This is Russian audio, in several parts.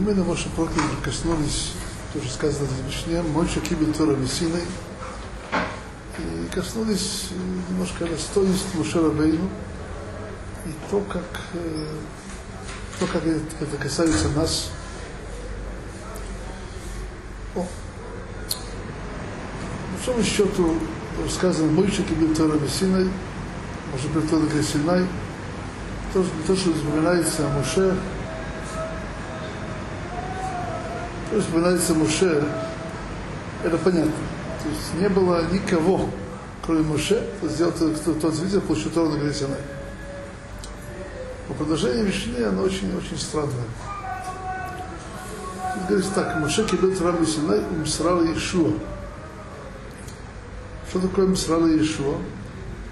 мы на Моше Прокли коснулись, тоже сказано в Мишне, Мойша Кибель Тора Мессиной, и коснулись э, немножко достоинств Моше Рабейну, и то, как, э, то, как это касается нас. О. По большому счету, сказано, Мойша Кибель Тора Мессиной, Моше Прокли Красинай, то, то, что вспоминается о Моше, то, что вспоминается Моше, это понятно. То есть не было никого, кроме Моше, кто сделал кто, тот видел, получил Тору на горе Синай. Но продолжение Мишны, оно очень-очень странное. Тут говорится так, Моше кибет Тору Синай, Мсрала Иешуа. Что такое Мсрала Иешуа?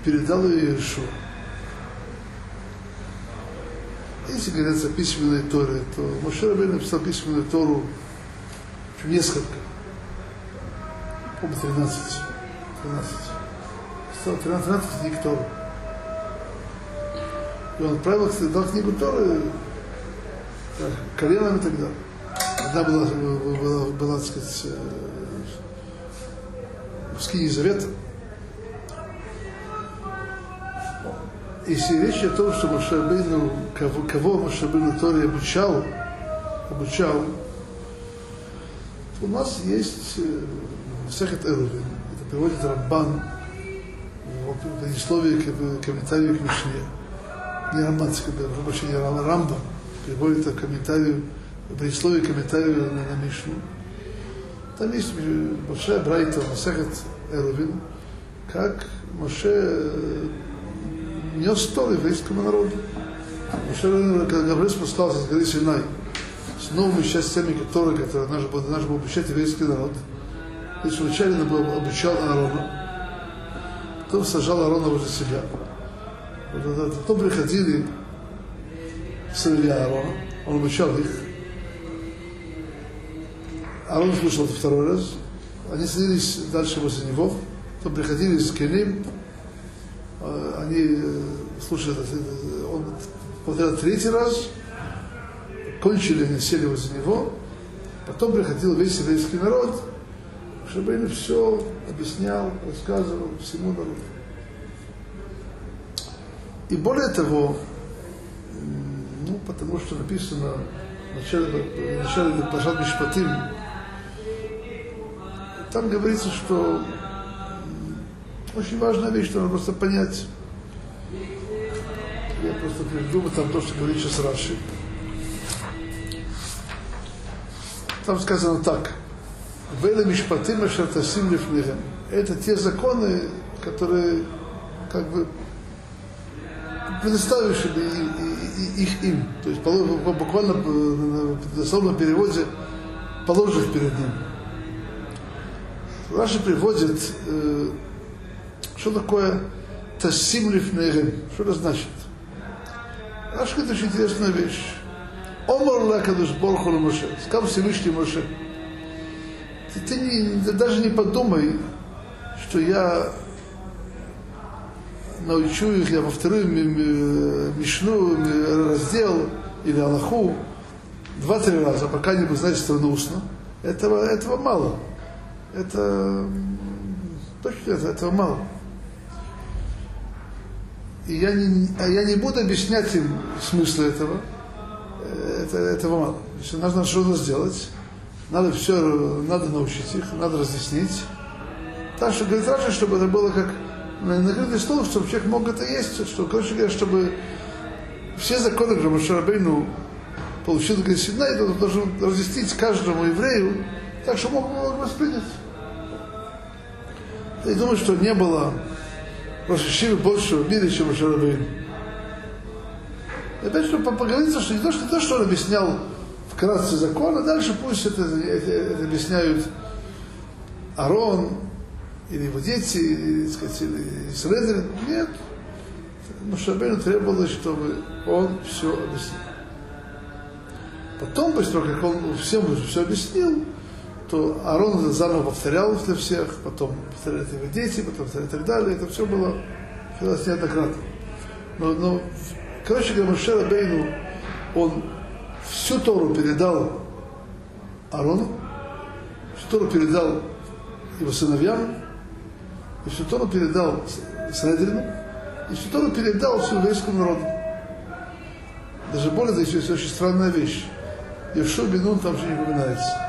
Передал ее Иешуа. Если говорится письменной Торе, то Моше Рабин написал письменную Тору несколько. По-моему, 13. 13. Писал 13, 13 книг Торы. И он отправил, дал книгу Торы коленам и так далее. Одна была, была, была так сказать, в книге Завета, если речь о том, что Машабейну, кого, кого Машабейну Тори обучал, обучал, у нас есть Сехет Эрувин, это приводит Рамбан в предисловии к комментарию к Мишне. Не да, вообще не Рамбан, приводит комментарию, предисловие комментарию на, на Мишну. Там есть большая брайта Масехет Эрувин, как Моше нес Тор еврейскому народу. Моше, когда Гаврил спускался с горы Синай, новыми частями Торы, которые наш, наш был обучать еврейский народ, то есть вначале он был, обучал Аарона, потом сажал Аарона возле себя. Потом приходили сыновья Аарона, он обучал их. Аарон слушал это второй раз, они садились дальше возле него, потом приходили с Келим, они слушали, он повторял третий раз, кончили, они сели возле него, потом приходил весь еврейский народ, чтобы им все объяснял, рассказывал всему народу. И более того, ну, потому что написано в начале, начале Пашат Мишпатим, там говорится, что очень важная вещь, что надо просто понять. Я просто придумал там то, что говорит сейчас Раши. Там сказано так. Это те законы, которые как бы предоставишь их им. То есть буквально в дословном переводе положишь перед ним. Раши приводит, э, что такое тасим что это значит. Раши говорит очень интересная вещь. Омар лакадуш борху Моше, сказал Всевышний Моше, ты, ты, не, ты даже не подумай, что я научу их, я повторю Мишну, раздел или Аллаху два-три раза, пока не будут знать страну устно. Этого, этого мало. Это точно это, этого мало. И я не, а я не буду объяснять им смысл этого. Это, этого мало. Если нужно что-то сделать, надо все, надо научить их, надо разъяснить. Так что говорит Раша, чтобы это было как на накрытый стол, чтобы человек мог это есть, что, короче говоря, чтобы все законы, которые Машарабейну получил говорит, Синай, это должен разъяснить каждому еврею, так что мог, мог воспринять. Я думаю, что не было Рошишивы больше в мире, чем Машарабейну. Опять же, поговорится, что не то, что, то, что он объяснял вкратце закон, а дальше пусть это, это, это объясняют Арон, или его дети, или, сказать, или Исраэль. Нет. Машабену требовалось, чтобы он все объяснил. Потом, после того, как он всем уже все объяснил, то Арон заново повторял для всех, потом повторяли его дети, потом повторяли и так далее. Это все было делалось неоднократно. Но, но короче говоря, Маше Рабейну, он всю Тору передал Арону, что Тору передал его сыновьям, и что Тору передал Снедрину, и что Тору передал всему еврейскому народу. Даже более того, есть очень странная вещь. Евшо Бенун там же не упоминается.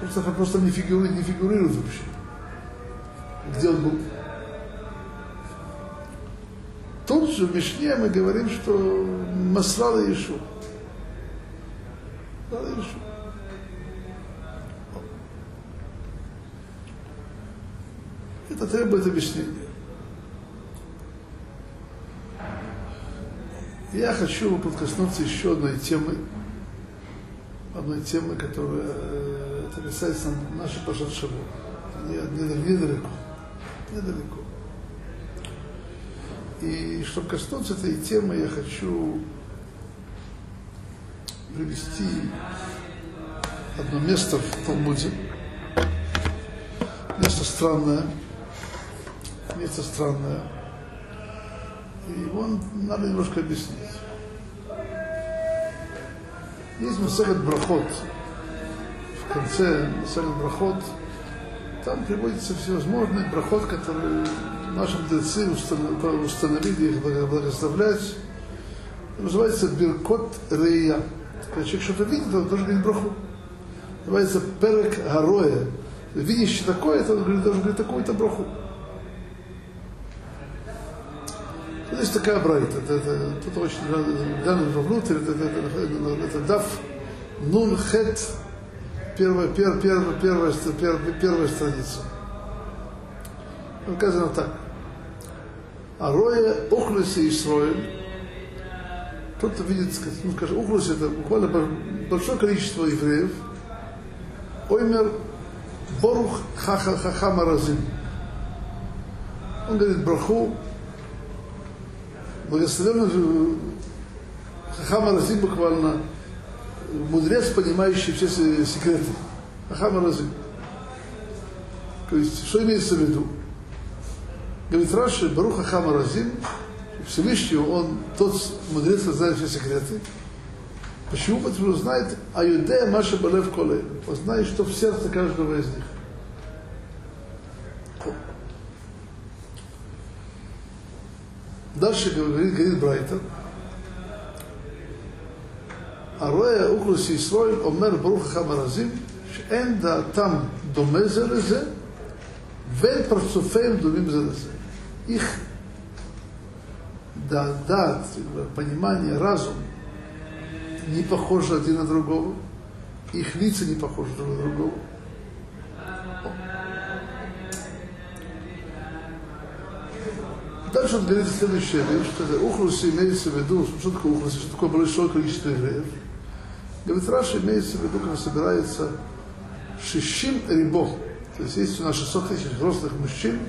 Просто, просто не фигурирует, не фигурирует вообще. Где он был? Тут же в Мишне мы говорим, что Масрала Ишу. Это требует объяснения. Я хочу подкоснуться еще одной темы, одной темы, которая э, это касается нашей Пашат Шабу. Недалеко. Недалеко. И чтобы коснуться этой темы, я хочу привести одно место в Талмуде. Место странное. Место странное. И его надо немножко объяснить. Есть Масахат Брахот. В конце Масахат Брахот там приводится всевозможные брахот, которые наши мудрецы установили их благословлять. Называется Биркот Рея. Когда человек что-то видит, он тоже говорит браху. Называется Перек Гароя. Видящий такое, то он говорит, должен говорить такую-то браху. Есть такая брайта. Это, это, тут очень глянуть вовнутрь, это, это, это, это дав нун хет первая, первая, первая, первая, первая, первая страница. Сказано так. Ароя Охлюси Исроэль. Кто-то видит, ну, скажем, Охлюси это буквально большое количество евреев. Оймер Борух Хаха Хахама Разим. Он говорит браху, благословенный Хахама Разим буквально мудрец, понимающий все секреты. Хахама Разим. То есть, что имеется в виду? Говорит Раши, Баруха Хама Разим, Всевышний, он тот мудрец, который знает все секреты. Почему? Потому что знает Аюдея Маша Балев Коле. Он знает, что в сердце каждого из них. Дальше говорит, говорит Брайтон. הרואה אוכלוס ישראל אומר ברוך החמרזים שאין דעתם דומה זה לזה ואין פרצופיהם דומים זה לזה. Их дат, понимание, разум не похожи один на другого, их лица не похожи друг на другого. Дальше он говорит следующее вещь, что это ухлуси имеется в виду, что такое ухлуси, что такое большое количество евреев. Говорит, Раша имеется в виду, когда собирается шишим рибо, то есть есть у нас 600 тысяч взрослых мужчин,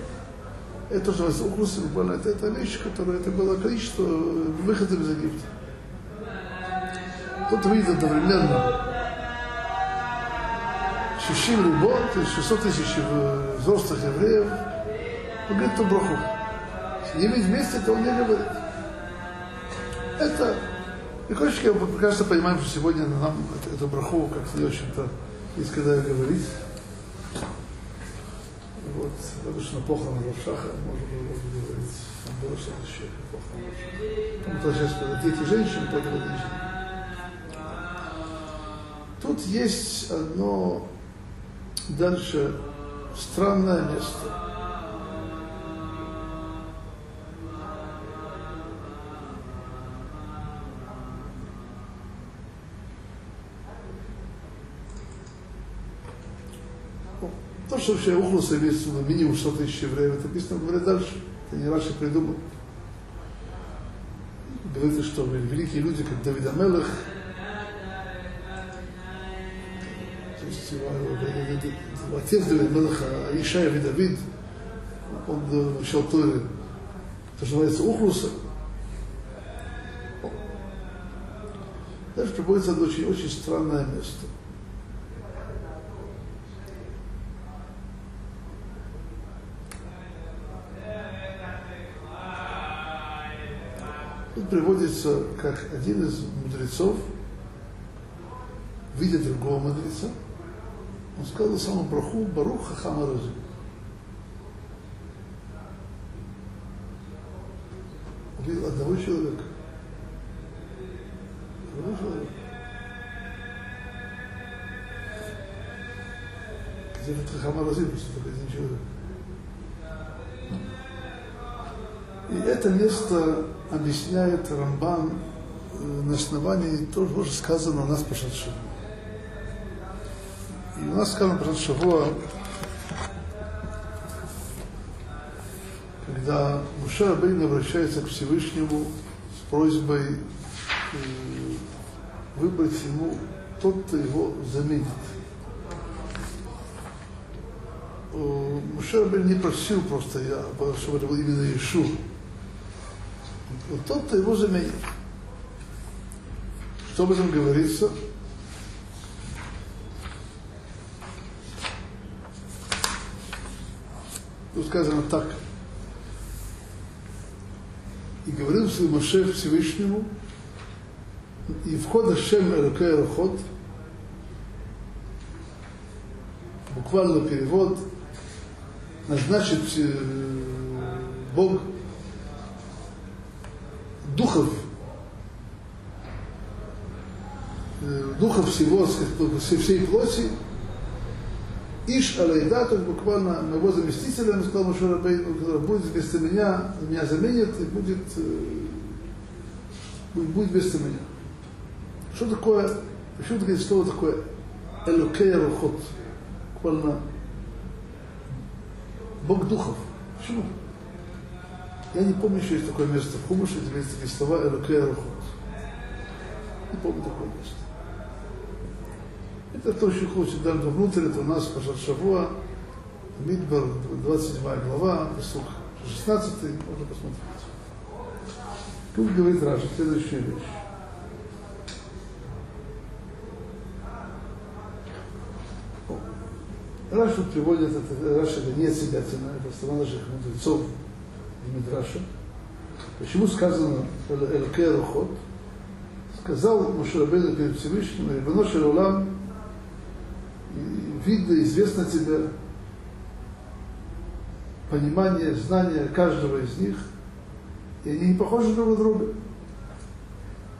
это называется ухлуси, буквально это, это вещь, которая, это было количество выхода из Египта. Тут видит одновременно шишим рибо, то есть 600 тысяч взрослых евреев, он говорит то браху. С ними вместе это он не говорит. Это и короче, мы, кажется, понимаем, что сегодня нам эту браху как не очень-то есть когда говорить. Вот, потому что на похороны Равшаха можно было можно говорить, там было что-то еще похороны Там то сейчас, когда дети женщин, только женщин. Тут есть одно дальше странное место. Что вообще Ухлуса имеется минимум 100 тысяч евреев, написано, говорит дальше. Это не Раши придумал. Говорится, что великие люди, как Давид Амелах, то есть его, отец Давид Амелаха, Ишая и Давид, он учил то, что называется Ухлуса. Дальше приводится одно очень, очень странное место – Тут приводится как один из мудрецов, видя другого мудреца, он сказал самому браху Барух Хахама Разум. Увидел одного человека. Одного человека. Где этот Хахама Разум, просто только один человек. И это место объясняет Рамбан э, на основании того, что сказано у нас по Шатшаву. И у нас сказано по Шатшаву, когда Муше Рабейн обращается к Всевышнему с просьбой э, выбрать ему тот, кто его заменит. Муше Рабейн не просил просто, я, чтобы это был именно Ишу. Вот тот-то его заменит. Что об этом говорится? Тут сказано так. И говорил Моше Всевышнему, и вход Шем Элокей Рахот, буквально перевод, назначит Бог духов, духов всего, всей плоти, Иш Алейда, то есть буквально моего заместителя, он сказал Мушер Рабейну, который будет вместо меня, меня заменит и будет, будет, будет вместо меня. Что такое, почему такое слово такое Элокей Рухот? Буквально Бог духов. Почему? Я не помню, что есть такое место в Хумыше, где есть такие слова Элокея Рухот. Не помню такое место. Это то, что хочет даже внутрь, это у нас Пашат Шавуа, Мидбар, 27 глава, посух 16, можно посмотреть. Тут говорит Раши следующая вещь. Раши приводит это, Раши это не отсебятина, это слова наших мудрецов, Мидраша. Почему сказано אלוקי הרוחות? Сказал Моше Рабейну перед Всевышним, ריבונו של עולם, видно, известно тебе понимание, знание каждого из них, и они не похожи друг на друга.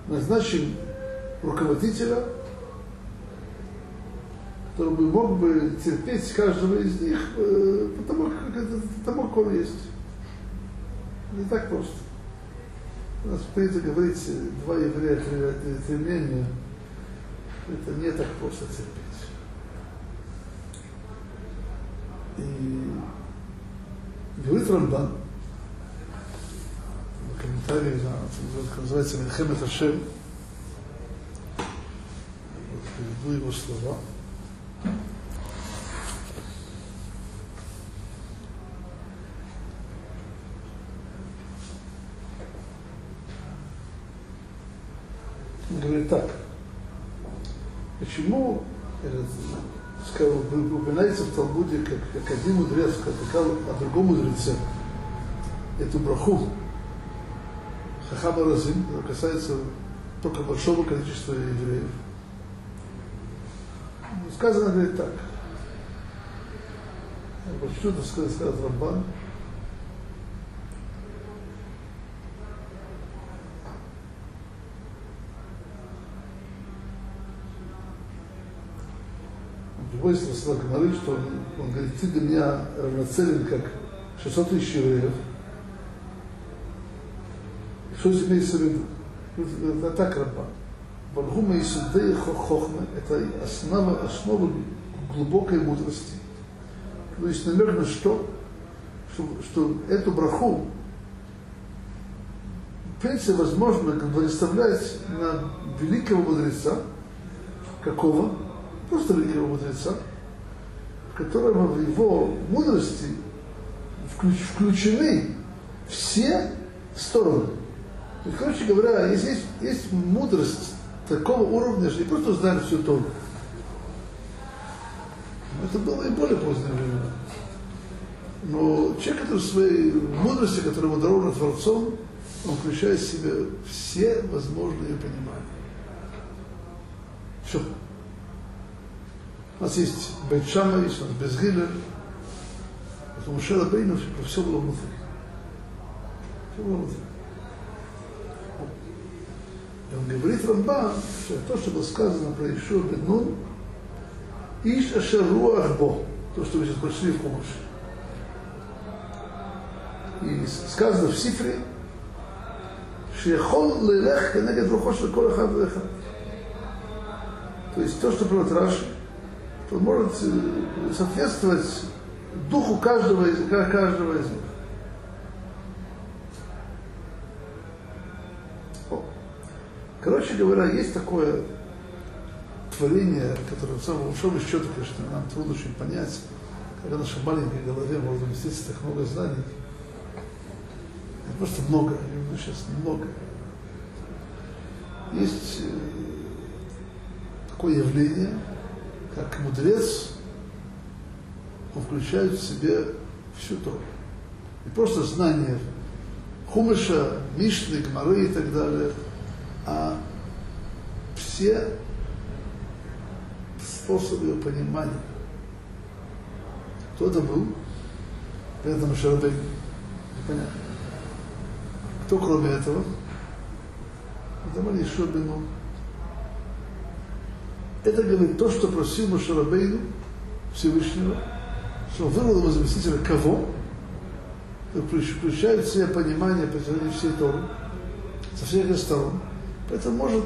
Назначим руководителя, который бы мог бы терпеть каждого из них, э, потому как, потому как он есть. Не так просто. У нас принято говорить, два еврея, три, три мнения, это не так просто терпеть. И говорит Рамбан, в комментарии, как называется, Мельхемет Ашем, приведу его слова. говорит так. Почему этот, сказал, упоминается в Талмуде, как, как один мудрец сказал о другом мудреце, эту браху, Хахаба Разин, касается только большого количества евреев. Сказано, говорит так. Почему это сказал, сказал Рамбан? Другой слова говорит, что он, он говорит, ты для меня равноценен как 600 тысяч евреев. Что здесь имеется в виду? Это так раба. Бархума и судей хохма – это основа, основа глубокой мудрости. То есть намек на что? Что, что эту браху в принципе возможно благословлять на великого мудреца, какого? Просто великого мудреца, в котором в его мудрости включ, включены все стороны. То есть, короче говоря, есть, есть, есть мудрость такого уровня, что не просто знать всю Тору. Это было и более позднее время. Но человек, который своей мудрости, который ему дарован Творцом, он включает в себя все возможные понимания. Все. У нас есть Бейтшама, есть у нас Безгилер. Вот у Мушера Бейну все было внутри. Все было внутри. И он говорит Рамбан, что то, что было сказано про Ишуа бен Нун, Иш Ашеруах Бо, то, что вы сейчас прочли в помощь. И сказано в Сифре, שיכול ללך כנגד רוחו של כל אחד ואחד. То есть то, что приводит Раши, то может соответствовать духу каждого из, каждого из них. Короче говоря, есть такое творение, которое в самом большом счету, конечно, нам трудно очень понять, когда в нашей маленькой голове может уместиться так много знаний. Это просто много, я говорю сейчас много. Есть такое явление, как мудрец, он включает в себе всю то. И просто знание Хумыша, Мишны, Гмары и так далее, а все способы понимания. Кто это был? Поэтому Шарабей. Непонятно. Кто кроме этого? Это Малишо Бену. Это говорит то, что просил Машарабейну Всевышнего, что он выбрал его заместителя кого? Включает в себя понимание протяжении всей Торы, со всех сторон. Поэтому может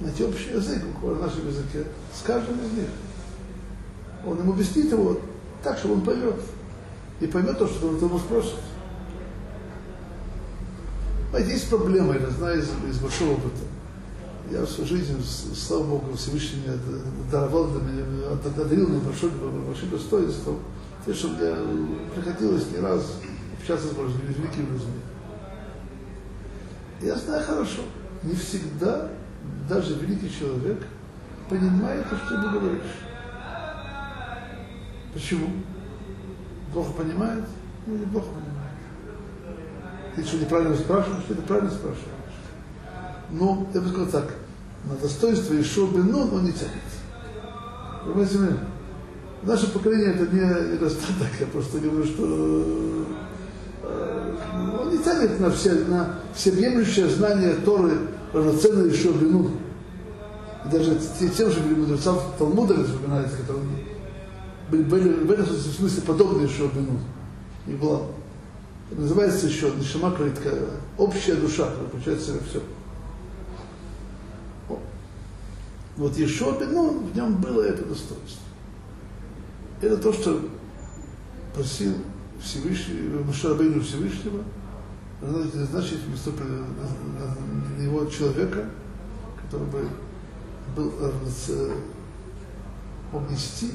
найти общий язык в нашем языке с каждым из них. Он ему объяснит его так, чтобы он поймет. И поймет то, что он ему спросит. Знаете, есть проблема, я знаю из, из большого опыта. Я всю жизнь, слава Богу, Всевышний меня даровал для меня, одарил мне большое, большое достоинство. То, что мне приходилось не раз общаться с великими людьми. Я знаю хорошо, не всегда даже великий человек понимает, что ты говоришь. Почему? Плохо понимает? Ну, не плохо понимает. Ты что, неправильно спрашиваешь? Ты правильно спрашиваешь? Ну, я бы сказал так, на достоинство еще бен Нун он не тянет. Понимаете, Наше поколение это не недостаток, я просто говорю, что э, он не тянет на, все, на всеобъемлющее знание Торы, равноценно еще Бену. И даже тем же мудрецам Талмуда вспоминается, которые были, были в этом смысле подобны еще Бену. И была. Называется еще Нишама Критка, общая душа, в себя все. Вот Ешо Бену, в нем было это достоинство. Это то, что просил Всевышний, Машарабейну Всевышнего, значит, на его человека, который бы был мог нести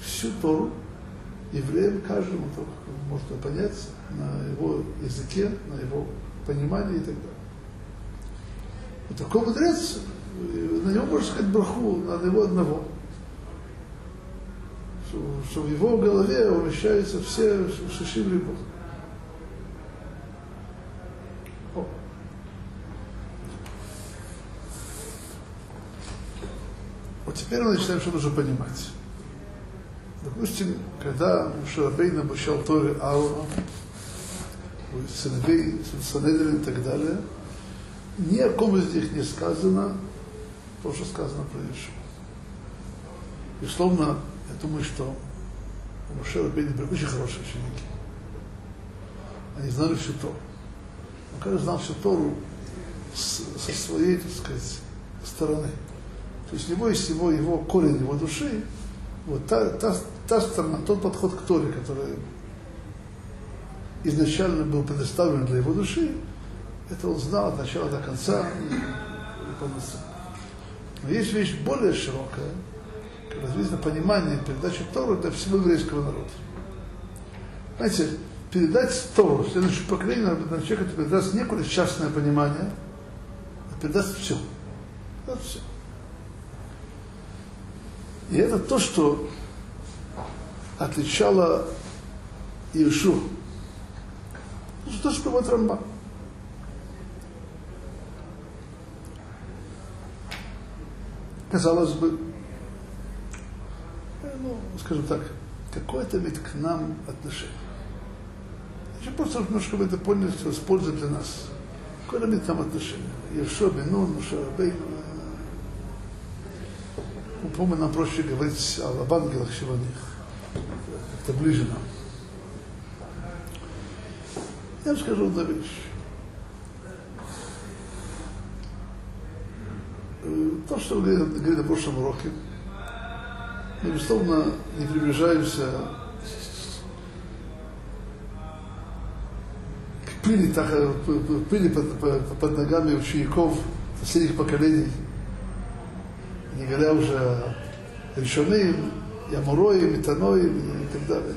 всю Тору евреям, каждому, кто может понять, на его языке, на его понимании и так далее. Вот такой мудрец, на него можно сказать браху, на него одного. Что, что в его голове умещаются все шишим рибот. Вот теперь мы начинаем, что нужно понимать. Допустим, когда Шарабейн обучал Торе Аарона, сыновей, Санедрин и так далее, ни о ком из них не сказано то, что сказано про Иешуа. Безусловно, я думаю, что у Моше Рабейна были очень хорошие ученики. Они знали всю Тору. Он, каждый знал всю Тору со своей, так сказать, стороны. То есть него есть его, его корень, его души, вот та, та, та сторона, тот подход к Торе, который изначально был предоставлен для его души, это он знал от начала до конца и, и полноценно. Но есть вещь более широкая, как известно, понимание передачи Торы для всего еврейского народа. Знаете, передать Тору следующему поколению на человека это передаст не какое частное понимание, а передаст все. Это все. И это то, что отличало Иешу. Это то, что приводит Рамбан. Казалось бы, ну, скажем так, какое-то ведь к нам отношение. Еще просто немножко вы это поняли, что используют для нас. Какое имеет там отношение? Ешо, Бенун, Шарабейн. Ну, по-моему, нам проще говорить об ангелах, чем о них. Как-то ближе нам. Я вам скажу одну вещь. Э, то, что говорили на прошлом уроке, мы, безусловно, не приближаемся к пыли, так, пыли под, под, под ногами учеников последних поколений, не говоря уже о решенным, и Амуроим, и Таноим, и так далее.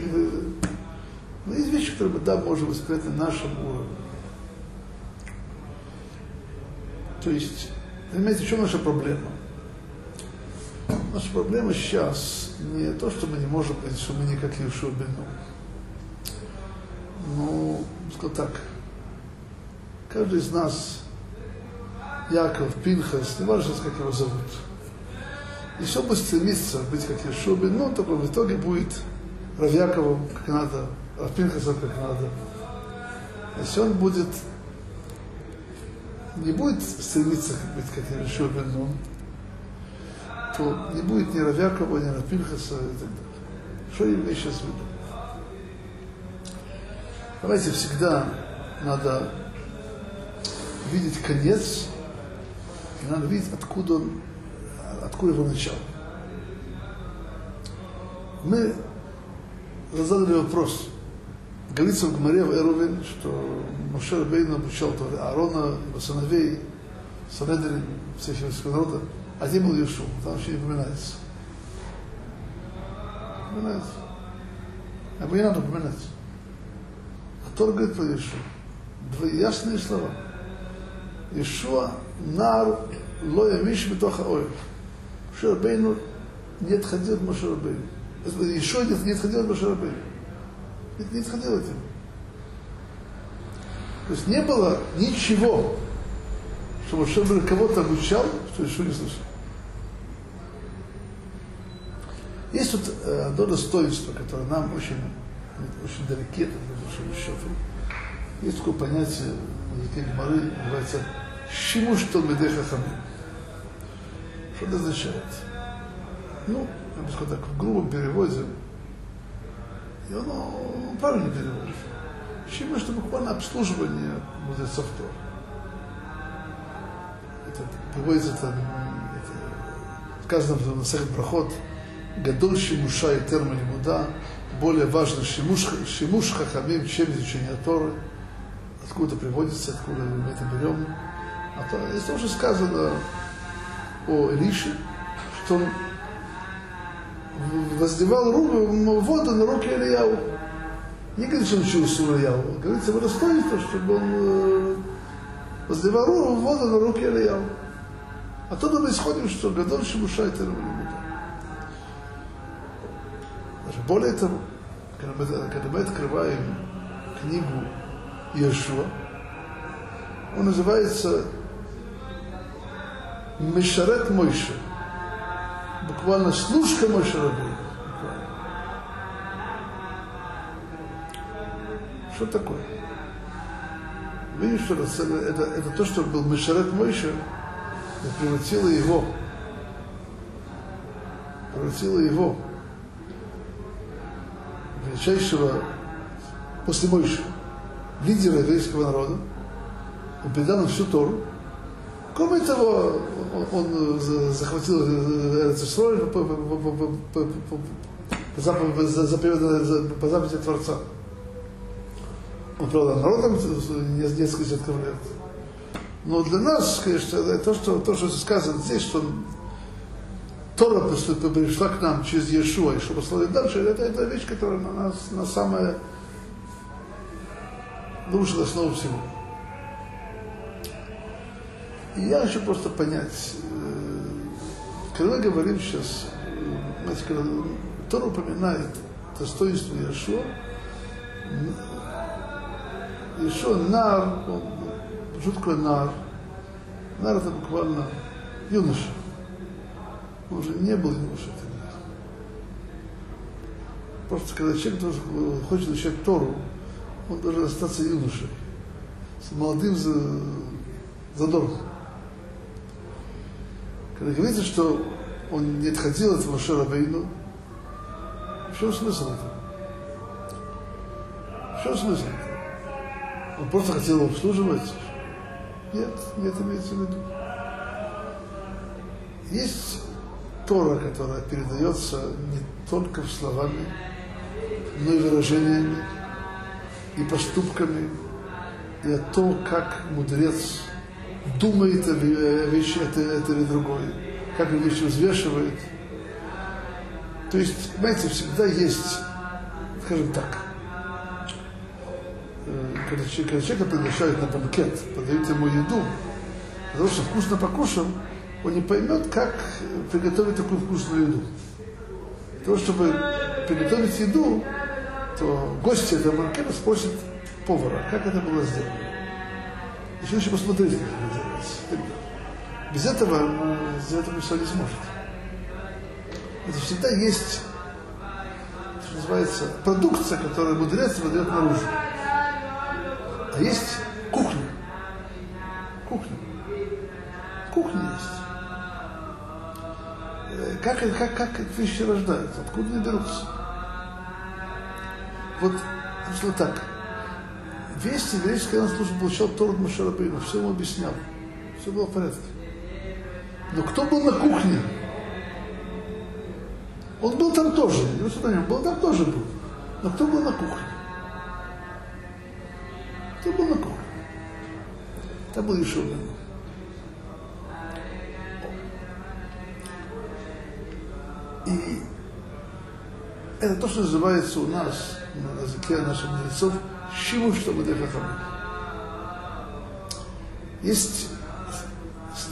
Но есть вещи, которые мы, да, можем воспринять на нашем уровне. То есть, понимаете, в чем наша проблема? Наша проблема сейчас не то, что мы не можем говорить, что мы не как Иешуа Бену. Ну, скажу так, каждый из нас, Яков, Пинхас, не важно, как его зовут, еще бы стремиться быть как Иешуа Бену, только в итоге будет Равьяковым, как надо, Рав Пинхасом, как надо. Если он будет не будет стремиться быть как Иешуа Бену, то не будет ни Равякова, ни Равпинхаса и так далее. Что я имею сейчас в виду? Давайте всегда надо видеть конец, и надо видеть, откуда, он, откуда его начало. Мы задали вопрос. Говорится в Гмаре в Эрувин, что Моше Бейн обучал Аарона, его сыновей, Санедрин, всех еврейского народа, а где был Иешуа? Там вообще не упоминается. Упоминается. Об не надо упоминать. А Тор говорит про Иешуа. Два ясные слова. Иешуа нар лоя миш битоха ой. Шербейну не отходил от Машарабейну. Иешуа не отходил от Машарабейну. Не от него. То есть не было ничего, чтобы Шебер кого-то обучал, что еще не слышал. Есть тут э, одно достоинство, которое нам очень, очень далеки от большого счета. Есть такое понятие в языке Гмары, называется «Шимуш Талмедеха Хамим». Что это означает? Ну, я бы сказал так, в грубом переводе, и оно правильно переводит. Шимуш – это буквально обслуживание мудрецов Тора это приводится там, это, сказано в Насахет Брахот, Гадоль Шимуша и Термалимуда, более важно Шимуш, Шимуш Хахамим, чем изучение Торы, откуда приводится, откуда мы это берем. А то, здесь тоже сказано о Илише, что он воздевал руку, воду на руки Ильяу. Не говорит, что он учил Сура Яву, говорится его достоинство, чтобы он воздевал воду на руки Ильяу. Оттуда мы исходим, что Гадоль Шимуша и Термалимуда. Даже более того, когда мы, когда мы открываем книгу Иешуа, он называется Мишарет Мойша. Буквально служка Мойша Рабей. Что такое? Видишь, что это, это, это то, что был Мишарет Мойша, превратило его, превратило его величайшего после Мойши, лидера еврейского народа, он передал нам всю Тору. Кроме того, он захватил Эрцисроль по, по, по, по, заповеди Творца. Он продал народом несколько десятков лет. Но для нас, конечно, то, что, то, что сказано здесь, что Тора пришла к нам через Иешуа, и что послали дальше, это, это вещь, которая на нас на самое нарушила основу всего. Я хочу просто понять, когда мы говорим сейчас, знаете, когда Тора упоминает достоинство Иешуа, Иешуа нар, такое нар? Нар это буквально юноша. Он уже не был юношей. Просто когда человек должен, хочет изучать Тору, он должен остаться юношей, с молодым задорным. Когда говорится, что он не отходил от Машера Бейну, в чем смысл этого? В чем смысл этого? Он просто хотел его обслуживать? Нет, нет, имеется в виду. Есть Тора, которая передается не только словами, но и выражениями, и поступками, и о том, как мудрец думает о вещи это, это или другое, как он вещи взвешивает. То есть, понимаете, всегда есть, скажем так, э, когда, когда человека приглашают на банкет, подают ему еду, того, чтобы вкусно покушал, он не поймет, как приготовить такую вкусную еду. Для того, чтобы приготовить еду, то гости этого банкета спросят повара, как это было сделано. Еще лучше посмотреть, Без этого сделать это все не сможет. Это всегда есть, что называется, продукция, которую мудрец выдает наружу. А есть кухня. Кухня. Кухня есть. Э, как, как, как вещи рождаются, откуда они берутся. Вот, что так, весь еврейский службу получал Тору от Машарабейна, все ему объяснял, все было в порядке. Но кто был на кухне? Он был там тоже, не что он был там тоже был. Но кто был на кухне? Кто был на кухне? Там был один. И это то, что называется у нас, на языке наших мудрецов, Шиву, что мы Есть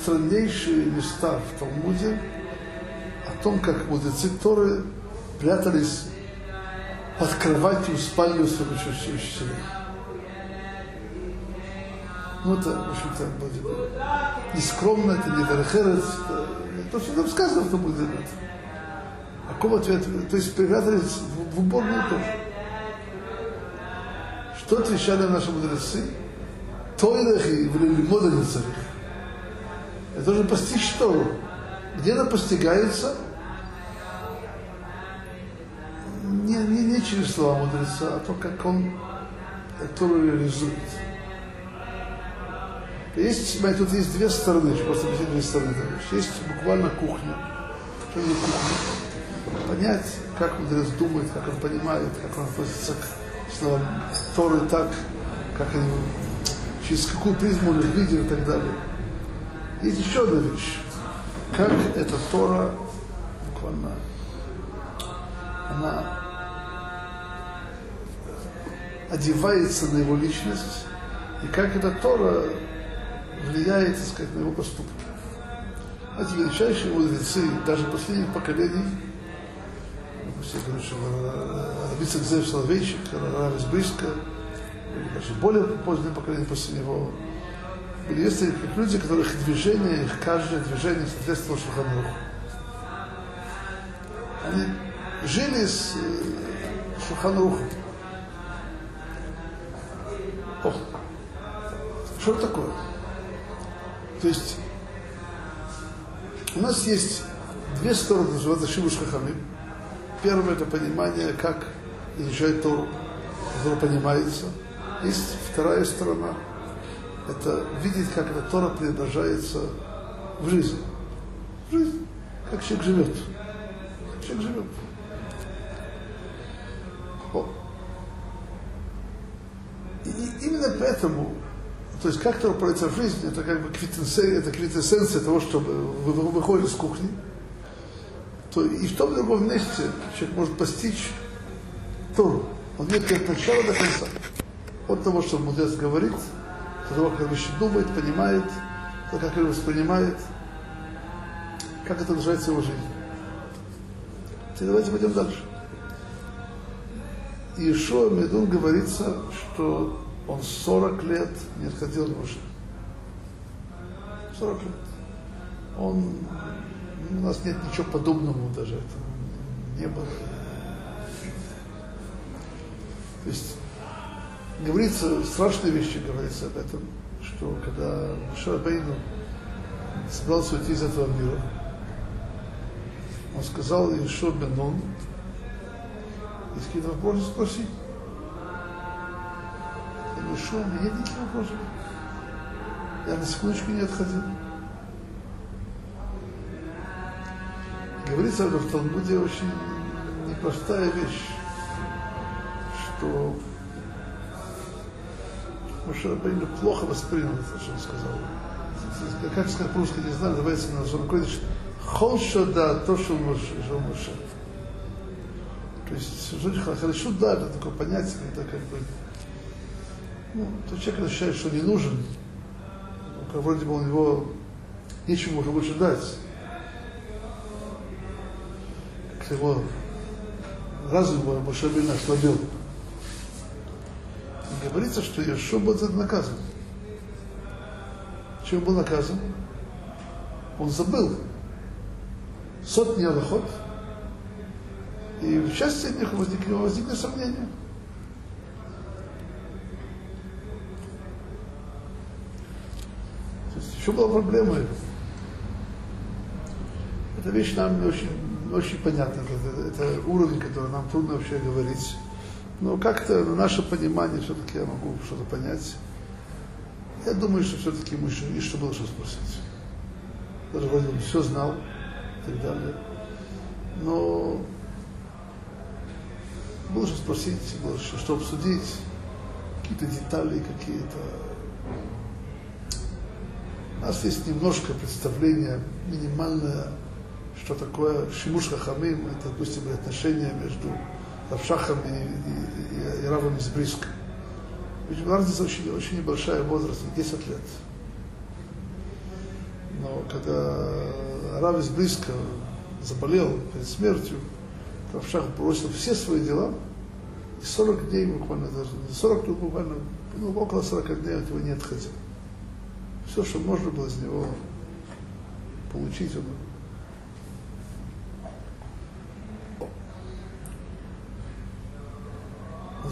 страннейшие места в Талмуде о том, как мудрецы Торы прятались под кроватью в спальню своих учителей. Ну, это, в общем-то, не скромно, это не верхерец, то, что там сказано в Талмуде. А какого ответа? То есть припрятались в, в уборную тоже. Что отвечали наши мудрецы? Тойлахи в лимода не царих. Уже постичь Тору. Где она постигается? Не, не, не через слова мудреца, а то, как он Тору реализует. Есть, тут есть две стороны, просто две стороны. Есть буквально кухня. Что кухня? Понять, как мудрец думает, как он понимает, как он относится к словам Торы так, как они, через какую призму он их видит и так далее. Есть еще одна вещь. Как эта Тора буквально она одевается на его личность, и как эта Тора влияет, так сказать, на его поступки. Эти величайшие мудрецы, даже последних поколений, все говорят, что Рабица Гзев Соловейчик, Рав из Брыска, даже более позднее поколение после него, есть люди, которых движение, их каждое движение соответствовало Шуханруху. Они жили с э, Шуханрухом. О, что такое? То есть у нас есть две стороны, Шибуш Хахамим. Первое это понимание, как изучать Тору, которое понимается. Есть вторая сторона, это видеть, как эта Тора преображается в жизнь. В жизнь, как человек живет. Как человек живет. О. И именно поэтому, то есть как Тора проявляется в жизни, это как бы квитэссенция, это квитэссенция того, что вы выходите с кухни, то и в том и другом месте человек может постичь Тору. Он видит как начала до конца. От того, что мудрец говорит, того, как вещи думает, понимает, то, как его воспринимает, как это называется его жизнь. Теперь давайте пойдем дальше. Иешуа Медун говорится, что он 40 лет не отходил от Моше. 40 лет. Он, у нас нет ничего подобного даже. Это не было. То есть говорится, страшные вещи говорится об этом, что когда Мушар Бейну собрался уйти из этого мира, он сказал Ишо Бенон, есть какие-то вопросы, спроси. Я говорю, что, у меня никаких вопросов. Я на секундочку не отходил. Говорится в Талмуде очень непростая вещь, что Мушарабейну плохо воспринял это, что он сказал. Как сказать по-русски, не знаю, называется на Зон Койдыш. Холша да, то, что Муше. То есть, хорошо да, это такое понятие, это как бы, ну, тот человек ощущает, что не нужен, как вроде бы у него нечего уже больше дать. Как его разум его Мушабин ослабил. Говорится, что Иешуа будет наказан. Чем был наказан? Он забыл сотни аллахот, и в части них возникли, возникли сомнения. То есть еще была проблема. Эта вещь нам не очень, не очень понятна. Это, это уровень, который нам трудно вообще говорить. Но как-то на наше понимание все-таки я могу что-то понять. Я думаю, что все-таки ему еще что было что спросить. Даже вроде он все знал и так далее. Но было что спросить, было что, что обсудить, какие-то детали, какие-то... У нас есть немножко представления минимальное, что такое шимуш хахамим, это, допустим, отношения между Равшахом и, и, и, Равом из Бриска. Ведь разница очень, очень небольшая в возрасте, 10 лет. Но когда Рав из Бриска заболел перед смертью, Равшах бросил все свои дела, и 40 дней буквально, даже 40 дней буквально, ну, около 40 дней от него не отходил. Все, что можно было из него получить, он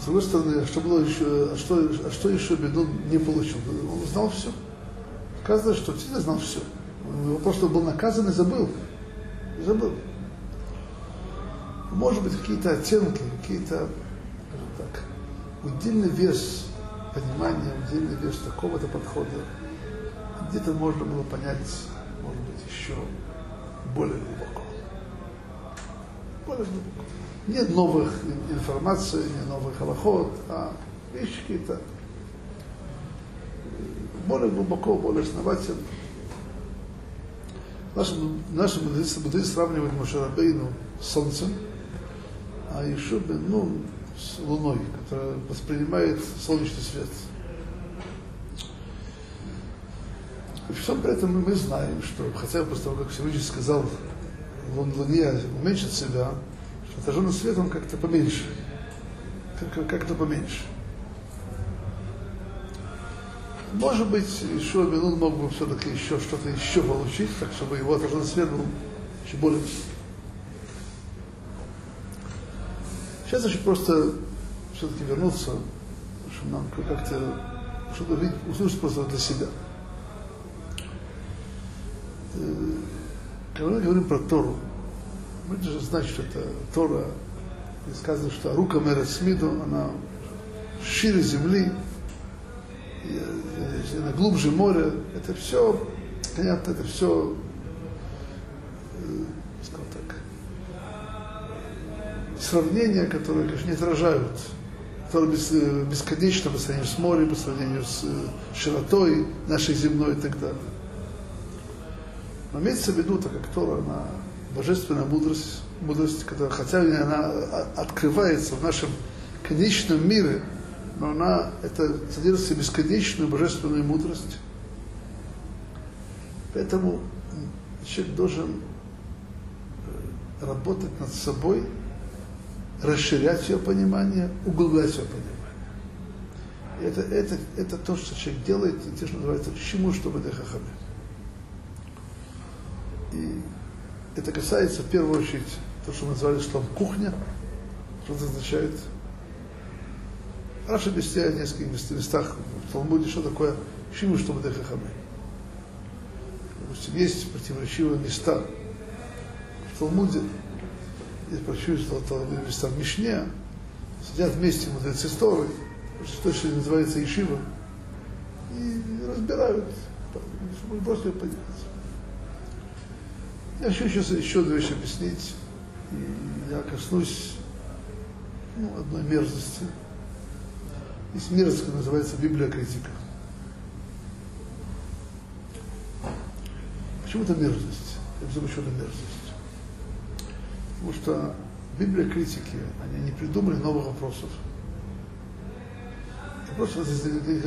С другой стороны, что было еще, а что, а что еще Бедун не получил? Он знал все. Оказывается, что Тиля знал все. Он просто был наказан и забыл. И забыл. Может быть, какие-то оттенки, какие-то, так, удельный вес понимания, удельный вес такого-то подхода. Где-то можно было понять, может быть, еще более глубоко. Более глубоко. Нет новых информации, нет новых аллахот, а вещи какие-то более глубоко, более основательно. Наши, наши мудрецы, мудрецы сравнивают Мушарабейну с солнцем, а еще ну, с луной, которая воспринимает солнечный свет. И всем при этом мы знаем, что хотя бы после того, как Всевышний сказал Луне уменьшить себя, отраженный свет, он как-то поменьше. Как- как-то поменьше. Может быть, еще Бенун мог бы все-таки еще что-то еще получить, так чтобы его отраженный свет был еще более. Сейчас хочу просто все-таки вернуться, чтобы нам как-то что-то услышать просто для себя. Э, Когда мы говорим про Тору, мы же знаем, что это Тора, и сказано, что рука мэра Смиду, она шире земли, и, она глубже моря. Это все, понятно, это все, э, скажем так, сравнения, которые, конечно, не отражают которые бес, бесконечно по сравнению с морем, по сравнению с широтой нашей земной и так далее. Но имеется в виду, так как Тора, она божественная мудрость, мудрость, которая, хотя она открывается в нашем конечном мире, но она это содержит в себе бесконечную божественную мудрость. Поэтому человек должен э, работать над собой, расширять ее понимание, углублять ее понимание. Это, это, это то, что человек делает, и то, что называется чему, чтобы. И это касается в первую очередь то, что мы называли там кухня, что это означает. Раша объясняет в нескольких местах в Талмуде, что такое Шиму, что Бадеха Хаме. Допустим, есть противоречивые места в Талмуде, есть противоречивые места в Мишне, сидят вместе мудрецы Торы, что, что называется Ишива, и разбирают, чтобы просто понять. Я хочу сейчас еще две вещи объяснить, я коснусь ну, одной мерзости. Есть мерзость, которая называется библиокритика. Почему это мерзость? Я почему это мерзость. Потому что Библия критики, они не придумали новых вопросов. Вопросы,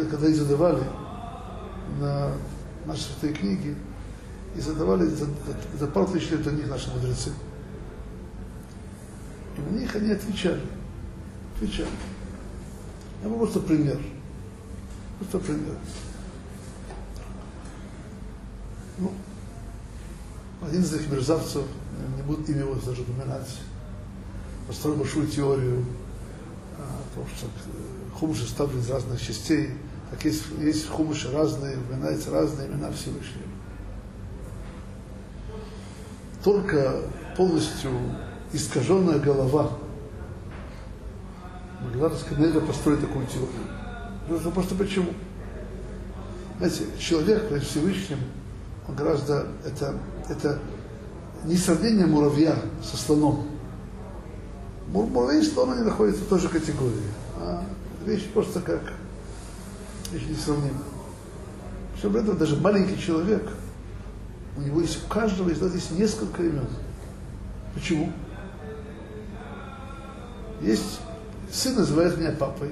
когда их задавали на наши святые книги, и задавали за, за пару тысяч лет до них наши мудрецы. И на них они отвечали. Отвечали. Я могу просто пример. Просто пример. Ну, один из этих мерзавцев, не буду имя его даже упоминать, построил большую теорию о том, что хумуши составлены из разных частей, так есть, есть хумуши разные, упоминаются разные имена Всевышнего. Только полностью искаженная голова могла расконечно построить такую теорию. Просто, просто почему? Знаете, человек перед Всевышним, он гораздо, это, это не сравнение муравья со слоном. Муравей и слон, они находятся в той же категории. А вещь просто как вещь несравнима. Причем этом даже маленький человек, у него есть, у каждого из нас есть несколько имен. Почему? Есть сын называет меня папой,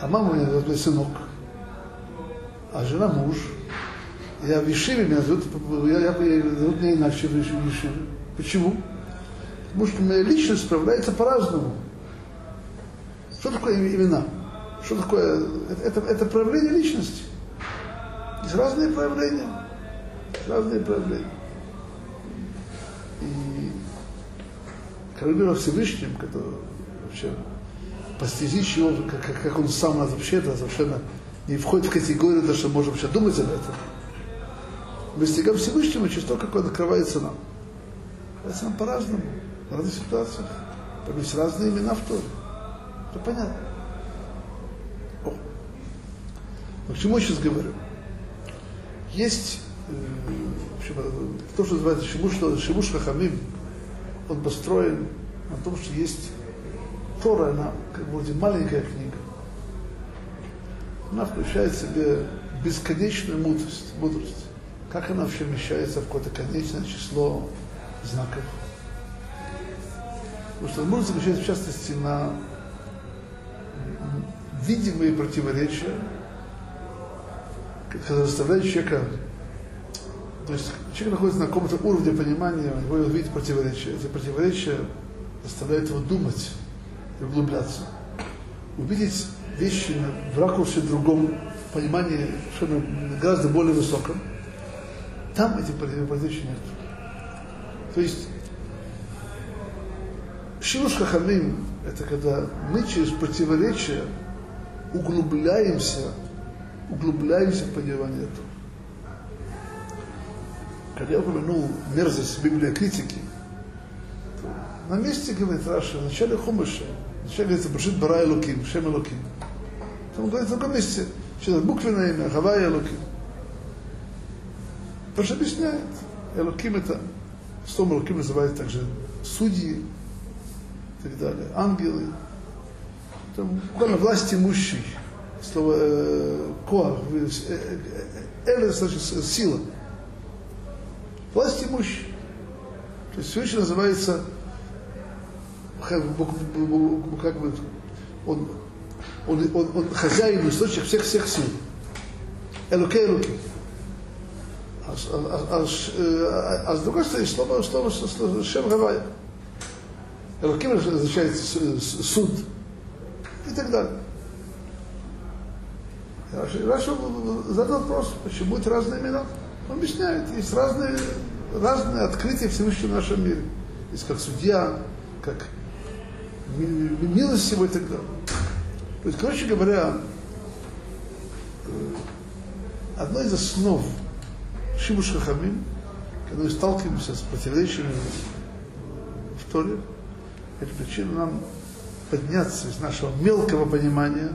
а мама меня называет сынок, а жена муж. Я в Ешиве меня зовут, я, я, я, зовут меня иначе в Ешиве. Почему? Потому что моя личность справляется по-разному. Что такое имена? Что такое? Это, это, проявление личности. Есть разные проявления. Разные проявления. И когда о Всевышнем, который вообще постижить его, как, как он сам вообще, это совершенно не входит в категорию, даже что можем вообще думать об этом. Мы достигаем Всевышнего через то, как он открывается нам. Это нам по-разному в разных ситуациях. Там есть разные имена в Торе. Это понятно. О. Но к чему я сейчас говорю? Есть то, что называется Шимуш, Шимуш Хахамим, он построен на том, что есть Тора, она как бы маленькая книга. Она включает в себе бесконечную мудрость, мудрость. Как она вообще вмещается в какое-то конечное число знаков? Потому что мудрость заключается в частности на видимые противоречия, которые заставляют человека, то есть человек находится на каком-то уровне понимания, у него видит противоречия. Эти противоречия заставляют его думать и углубляться. Увидеть вещи в ракурсе другом, понимании гораздо более высоком. Там этих противоречий нет. То есть Шилуш Хахамим – это когда мы через противоречия углубляемся, углубляемся в понимание этого. Когда я упомянул мерзость библиокритики, то на месте говорит Раши, в начале Хумаша, в начале это בראשית ברא אלוקים, שם אלוקים. Там говорит в другом месте, что это буквенное имя, Авайе אלוקים. Раши объясняет, אלוקים это, словом אלוקים называют также судьи, так далее, ангелы, там буквально власть имущий, слово э, коах, э, э, эле значит сила, власть имущий. То есть Всевышний называется как бы он, он, он, он хозяин, источник всех всех сил. Элуке Элуке. А, а, а, а, а с другой стороны, слово, слово, слово Шем Гавайя. Элоким означает суд и так далее. Раша задал вопрос, почему это разные имена. Он объясняет, есть разные, разные открытия Всевышнего в нашем мире. Есть как судья, как милость всего и так далее. То есть, короче говоря, одна из основ Шибуш Хахамим, когда мы сталкиваемся с противоречиями в Торе, это причина нам подняться из нашего мелкого понимания,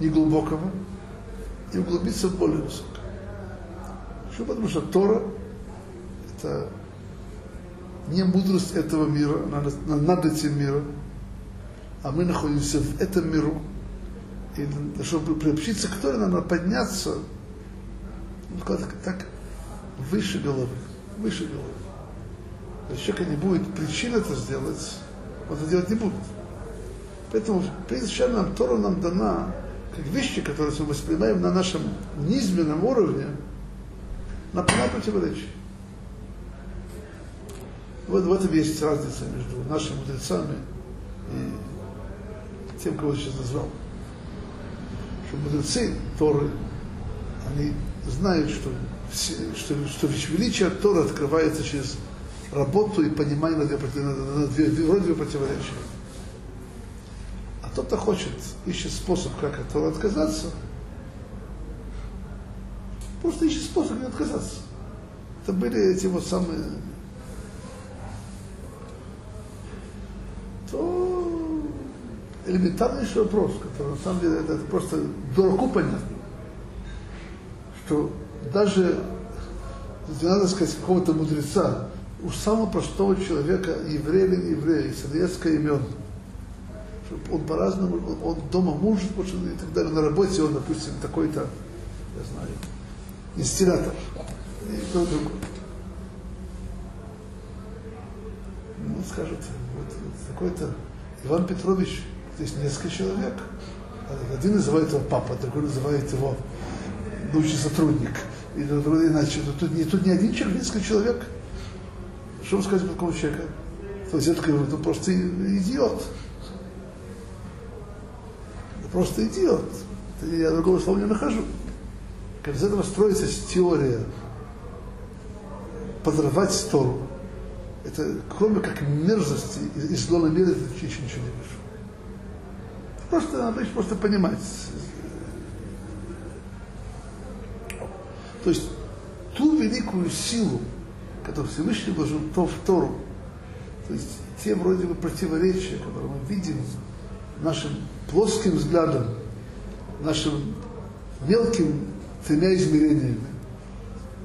неглубокого, и углубиться в более высокое. Почему? Потому что Тора – это не мудрость этого мира, над, над этим миром, а мы находимся в этом миру. И чтобы приобщиться к Торе, надо подняться ну, так, так выше головы, выше головы. Если человека не будет причин это сделать, он это делать не будет. Поэтому, прежде чем нам Тора нам дана, как вещи, которые мы воспринимаем на нашем низменном уровне, на прямое противоречие. Вот в этом есть разница между нашими мудрецами и тем, кого я сейчас назвал. Что мудрецы Торы, они знают, что, что, что величие Тора открывается через работу и понимание на две, две, вроде две противоречия. А тот, кто хочет, ищет способ, как от Тора отказаться, просто ищет способ, как отказаться. Это были эти вот самые то элементарнейший вопрос, который на самом деле это, это просто дураку понятно, что даже, не надо сказать, какого-то мудреца, у самого простого человека, еврея или не из советского имен, он по-разному, он, дома муж и так далее, на работе он, допустим, такой-то, я знаю, инстиллятор, и кто другой. Ну, скажет, какой-то Иван Петрович, здесь несколько человек. Один называет его папа, другой называет его научный сотрудник. И другой иначе. Тут, не, тут не один человек, несколько человек. Что вы скажете по такому человеку? То есть это говорит, ну просто идиот. Просто идиот. Я другого слова не нахожу. Из этого строится теория подорвать Тору это кроме как мерзости и зло намерения, еще ничего не вижу. Просто надо просто понимать. То есть ту великую силу, которую Всевышний вложил то в Тору, то есть те вроде бы противоречия, которые мы видим нашим плоским взглядом, нашим мелким тремя измерениями,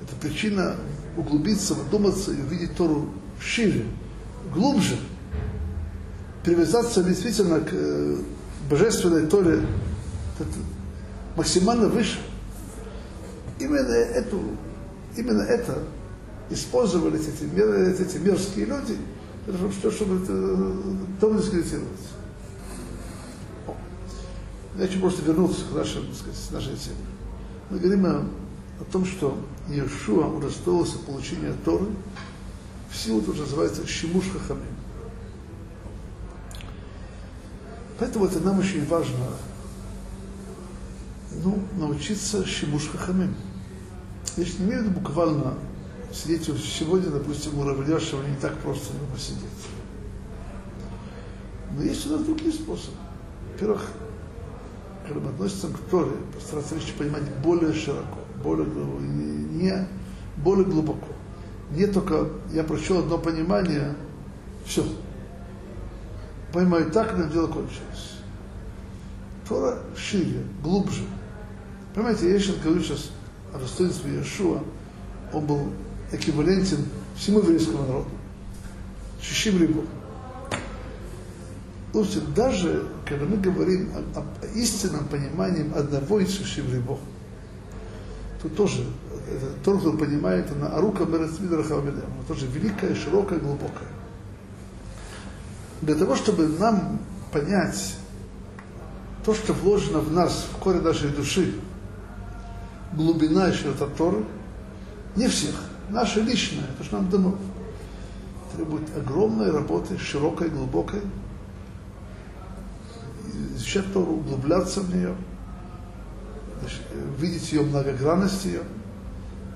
это причина углубиться, вдуматься и увидеть Тору шире, глубже, привязаться действительно к э, божественной Торе максимально выше. Именно эту, именно это использовали эти, эти мерзкие люди, чтобы, чтобы это, Тору дискредитировать. Я хочу просто вернуться к нашей, сказать, нашей теме. Мы говорим о, о том, что Иешуа удостоился получения Торы, в силу тоже называется Шимуш Хахамим. Поэтому это нам очень важно ну, научиться Шимуш Хахамим. Я не имею в виду буквально сидеть сегодня, допустим, у Равляшева не так просто не посидеть. Но есть у нас другие способы. Во-первых, когда мы относимся к Торе, постараться вещи понимать более широко, более глубоко, не более глубоко не только я прочел одно понимание, все. Понимаю так, на дело кончилось. Тора шире, глубже. Понимаете, я сейчас говорю сейчас о достоинстве Иешуа, он был эквивалентен всему еврейскому народу. Шишим рибу. Слушайте, даже когда мы говорим о, о истинном понимании одного из Шишим рибу, то тоже тот, кто понимает, она Арука Берецмидра Хавамедем. Она тоже великая, широкая, глубокая. Для того, чтобы нам понять то, что вложено в нас, в коре нашей души, глубина и широта Торы, не всех, наше личное, то, что нам дано, требует огромной работы, широкой, глубокой, изучать Тору, углубляться в нее, видеть ее многогранность ее –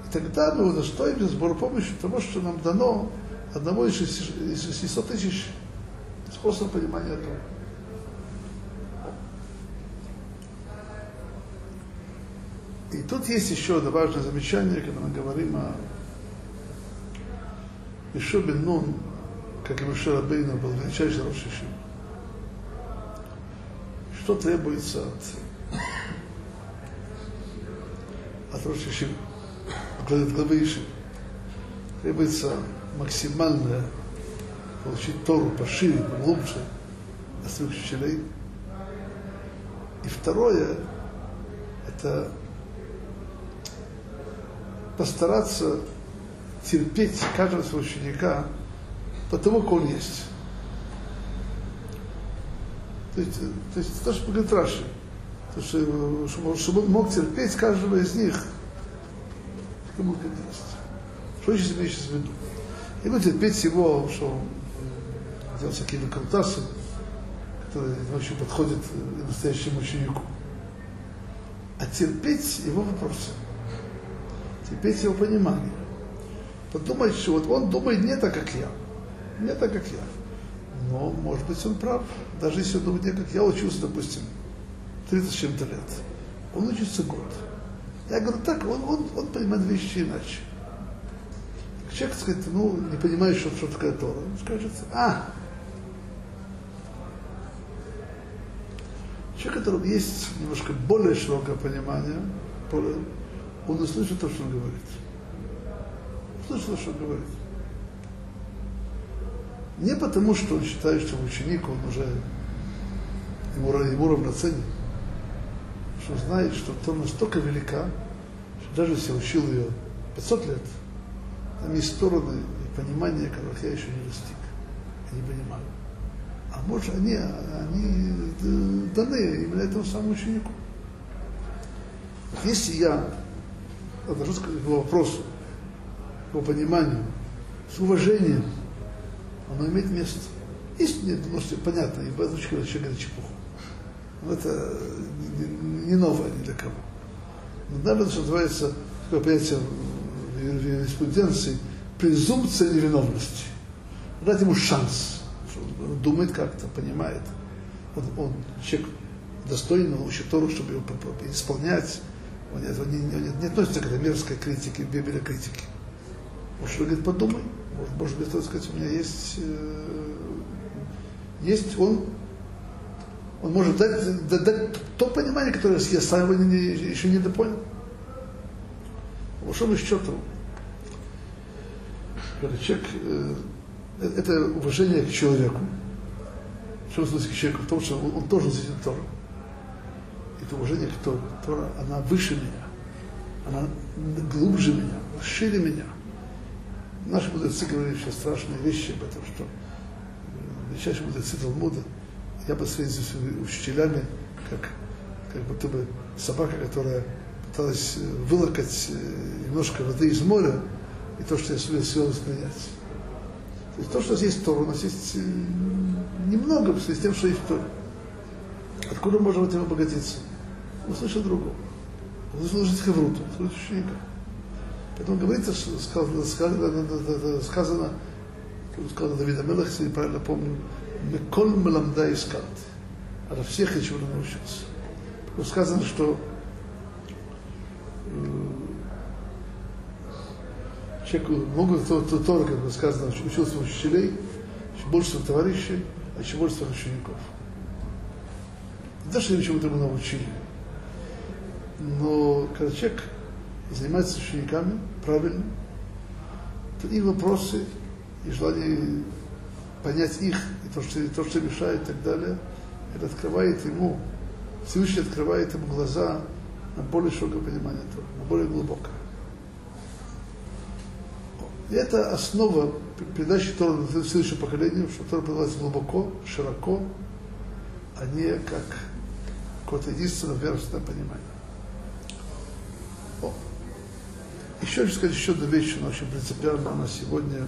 и тогда мы удостоимся сбора помощи того, что нам дано одного из 600 тысяч способов понимания этого. И тут есть еще одно важное замечание, когда мы говорим о бен Нун, как и Миша Рабейна, был величайший Рошишим. Что требуется от, от Рошишим, от главы Иши? Требуется максимально получить Тору пошире, поглубже от своих учителей. И второе, это постараться терпеть каждого своего ученика потому, как он есть. То есть, то, есть, то что говорит Раши, то, что, чтобы, чтобы он мог терпеть каждого из них, тому как есть. Что сейчас имеешь в виду? И ну, терпеть его, что он делал всякие выкрутасы, которые очень подходят настоящему ученику. А терпеть его вопросы терпеть его понимание. Подумать, что вот он думает не так, как я. Не так, как я. Но, может быть, он прав. Даже если он думает как я учился, допустим, 30 с чем-то лет. Он учится год. Я говорю, так, он, он, он понимает вещи иначе. Человек, сказать, ну, не понимает, что, что такое Тора, он скажет, а, человек, у которого есть немножко более широкое понимание, он не слышит то, что он говорит. Слышит то, что он говорит. Не потому, что он считает, что ученик, он уже ему, ему равноценен, что знает, что то настолько велика, что даже если учил ее 500 лет, там есть стороны и понимания, которых я еще не достиг. Я не понимаю. А может, они, они даны именно этому самому ученику. Если я отношусь к его вопросу, по пониманию, с уважением, оно имеет место. Есть, нет, что понятно, и базочка вообще говорит чепуху. Но это не, не новое ни для кого. Но даже что называется такое понятие в юриспруденции презумпция невиновности. Дать ему шанс, что он думает как-то, понимает. Он, он человек достойный, он учит Тору, чтобы его исполнять, он, не, он, не, относится к этой мерзкой критике, бибеля критики. Может, говорит, подумай, может, может быть, так сказать, у меня есть, э, есть он, он может дать, дать, дать то понимание, которое я сам его не, еще не допонял. По большому счету, когда человек, э, это уважение к человеку, в чем смысле к человеку? В том, что он, он тоже носитель Тора это уважение к Торе. Тора, она выше меня, она глубже меня, шире меня. Наши мудрецы говорили еще страшные вещи об этом, что э, величайшие мудрецы Талмуда, я бы своими учителями, как, как будто бы собака, которая пыталась э, вылокать э, немножко воды из моря, и то, что я сумел силу принять. То есть то, что есть Тора, у нас есть немного в связи с тем, что есть Тора. Откуда можем этим обогатиться? услышал другого. Услышал хевруту, услышал ученика. Поэтому говорится, что сказано, сказано, сказано сказано Давида Мелах, если правильно помню, Меколь Меламда искат. Ото всех я чего научился. Потому сказано, что человек много Тора, как сказано, учился у учителей, больше товарищей, а еще больше учеников. Не то, что они чему-то ему научили, но когда человек занимается учениками правильно, то и вопросы, и желание понять их, и то, что, и то, что мешает и так далее, это открывает ему, Всевышний открывает ему глаза на более широкое понимание этого, на более глубокое. И это основа передачи Тора следующему поколению, что Тора продавается глубоко, широко, а не как какое-то единственное верственное понимание. Еще хочу сказать еще одну вещь, она очень принципиальна, она сегодня,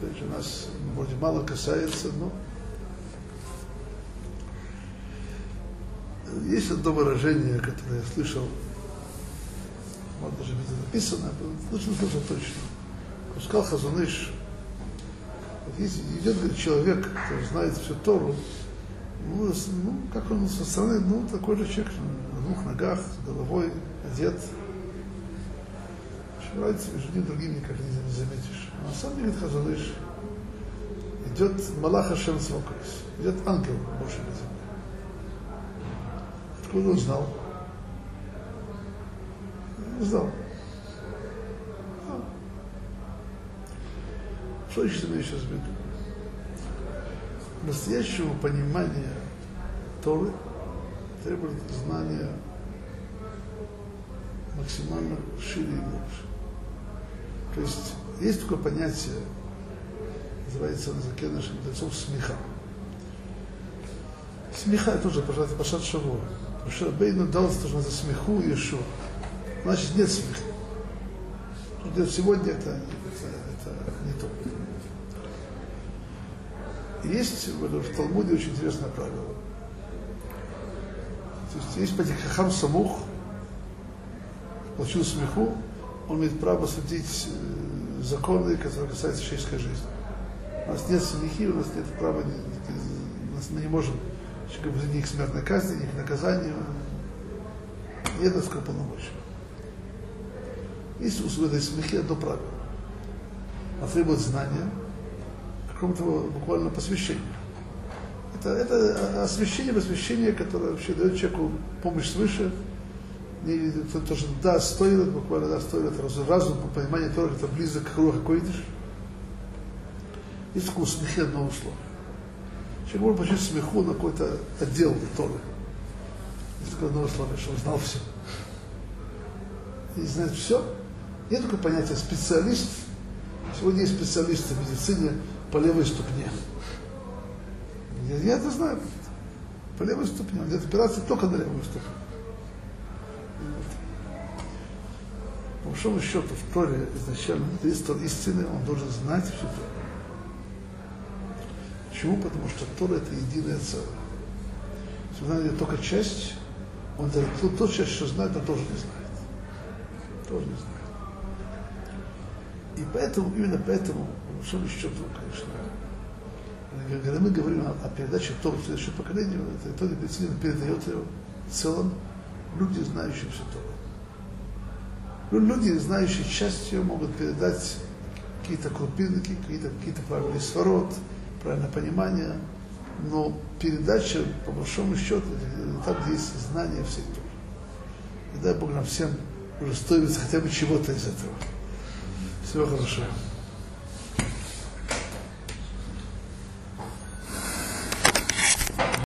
же, нас вроде мало касается, но есть одно выражение, которое я слышал, вот даже где-то написано, слышал, слышал точно. Сказал Хазуныш, если идет говорит, человек, который знает всю Тору, ну, ну, как он со стороны, ну, такой же человек, ну, двух ногах, с головой, одет. Что разница между одним и другим никак не, заметишь. А на самом деле Хазалыш идет Малаха Шем Цвокрис, идет ангел Божий на земле. Откуда он знал? Не знал. Что еще мы сейчас видим? Настоящего понимания Торы требует знания максимально шире и глубже. То есть есть такое понятие, называется на языке наших мудрецов смеха. Смеха тоже, пожалуйста, Пашат Шаво. Шабейну дал тоже за смеху Иешуа. Значит, нет смеха. Сегодня это, это, это не то. Есть в Талмуде очень интересное правило. То есть есть Патихахам Самух, получил смеху, он имеет право судить э, законы, которые касаются человеческой жизни. У нас нет смехи, у нас нет права, у нас мы не можем ни к смертной казни, ни к наказанию. Нет такого полномочия. Есть у этой смехи одно правило. Она требует знания, какого-то буквально посвящения. Это, это освящение, посвящение, которое вообще дает человеку помощь свыше, то, то, что да, стоит, буквально да, стоит разум, разум понимание того, это близок к Руха Койдыш. Есть такое смехи одно условие. Человек может получить смеху на какой-то отдел Торы. Есть такое одно условие, что он знал все. И знает все. Нет такого понятия специалист. Сегодня есть специалисты в медицине по левой ступне. Я, я это знаю. По левой ступне. Он делает операции только на левую ступню. По большому счету, в Торе изначально есть истины, он должен знать всю Тору. Почему? Потому что Тора это единое целое. Если он знает только часть, он тот, тот часть, что знает, он тоже не знает. Тоже не знает. И поэтому, именно поэтому, по большому счету, конечно, когда мы говорим о, о передаче Тора в следующее поколение, это Тора Бецилин передает ее в целом люди, знающие все Тору. Люди, знающие часть ее, могут передать какие-то крупинки, какие-то какие правильные сворот, правильное понимание, но передача, по большому счету, там, где есть знание Торы. И дай Бог нам всем уже стоит хотя бы чего-то из этого. Всего хорошего.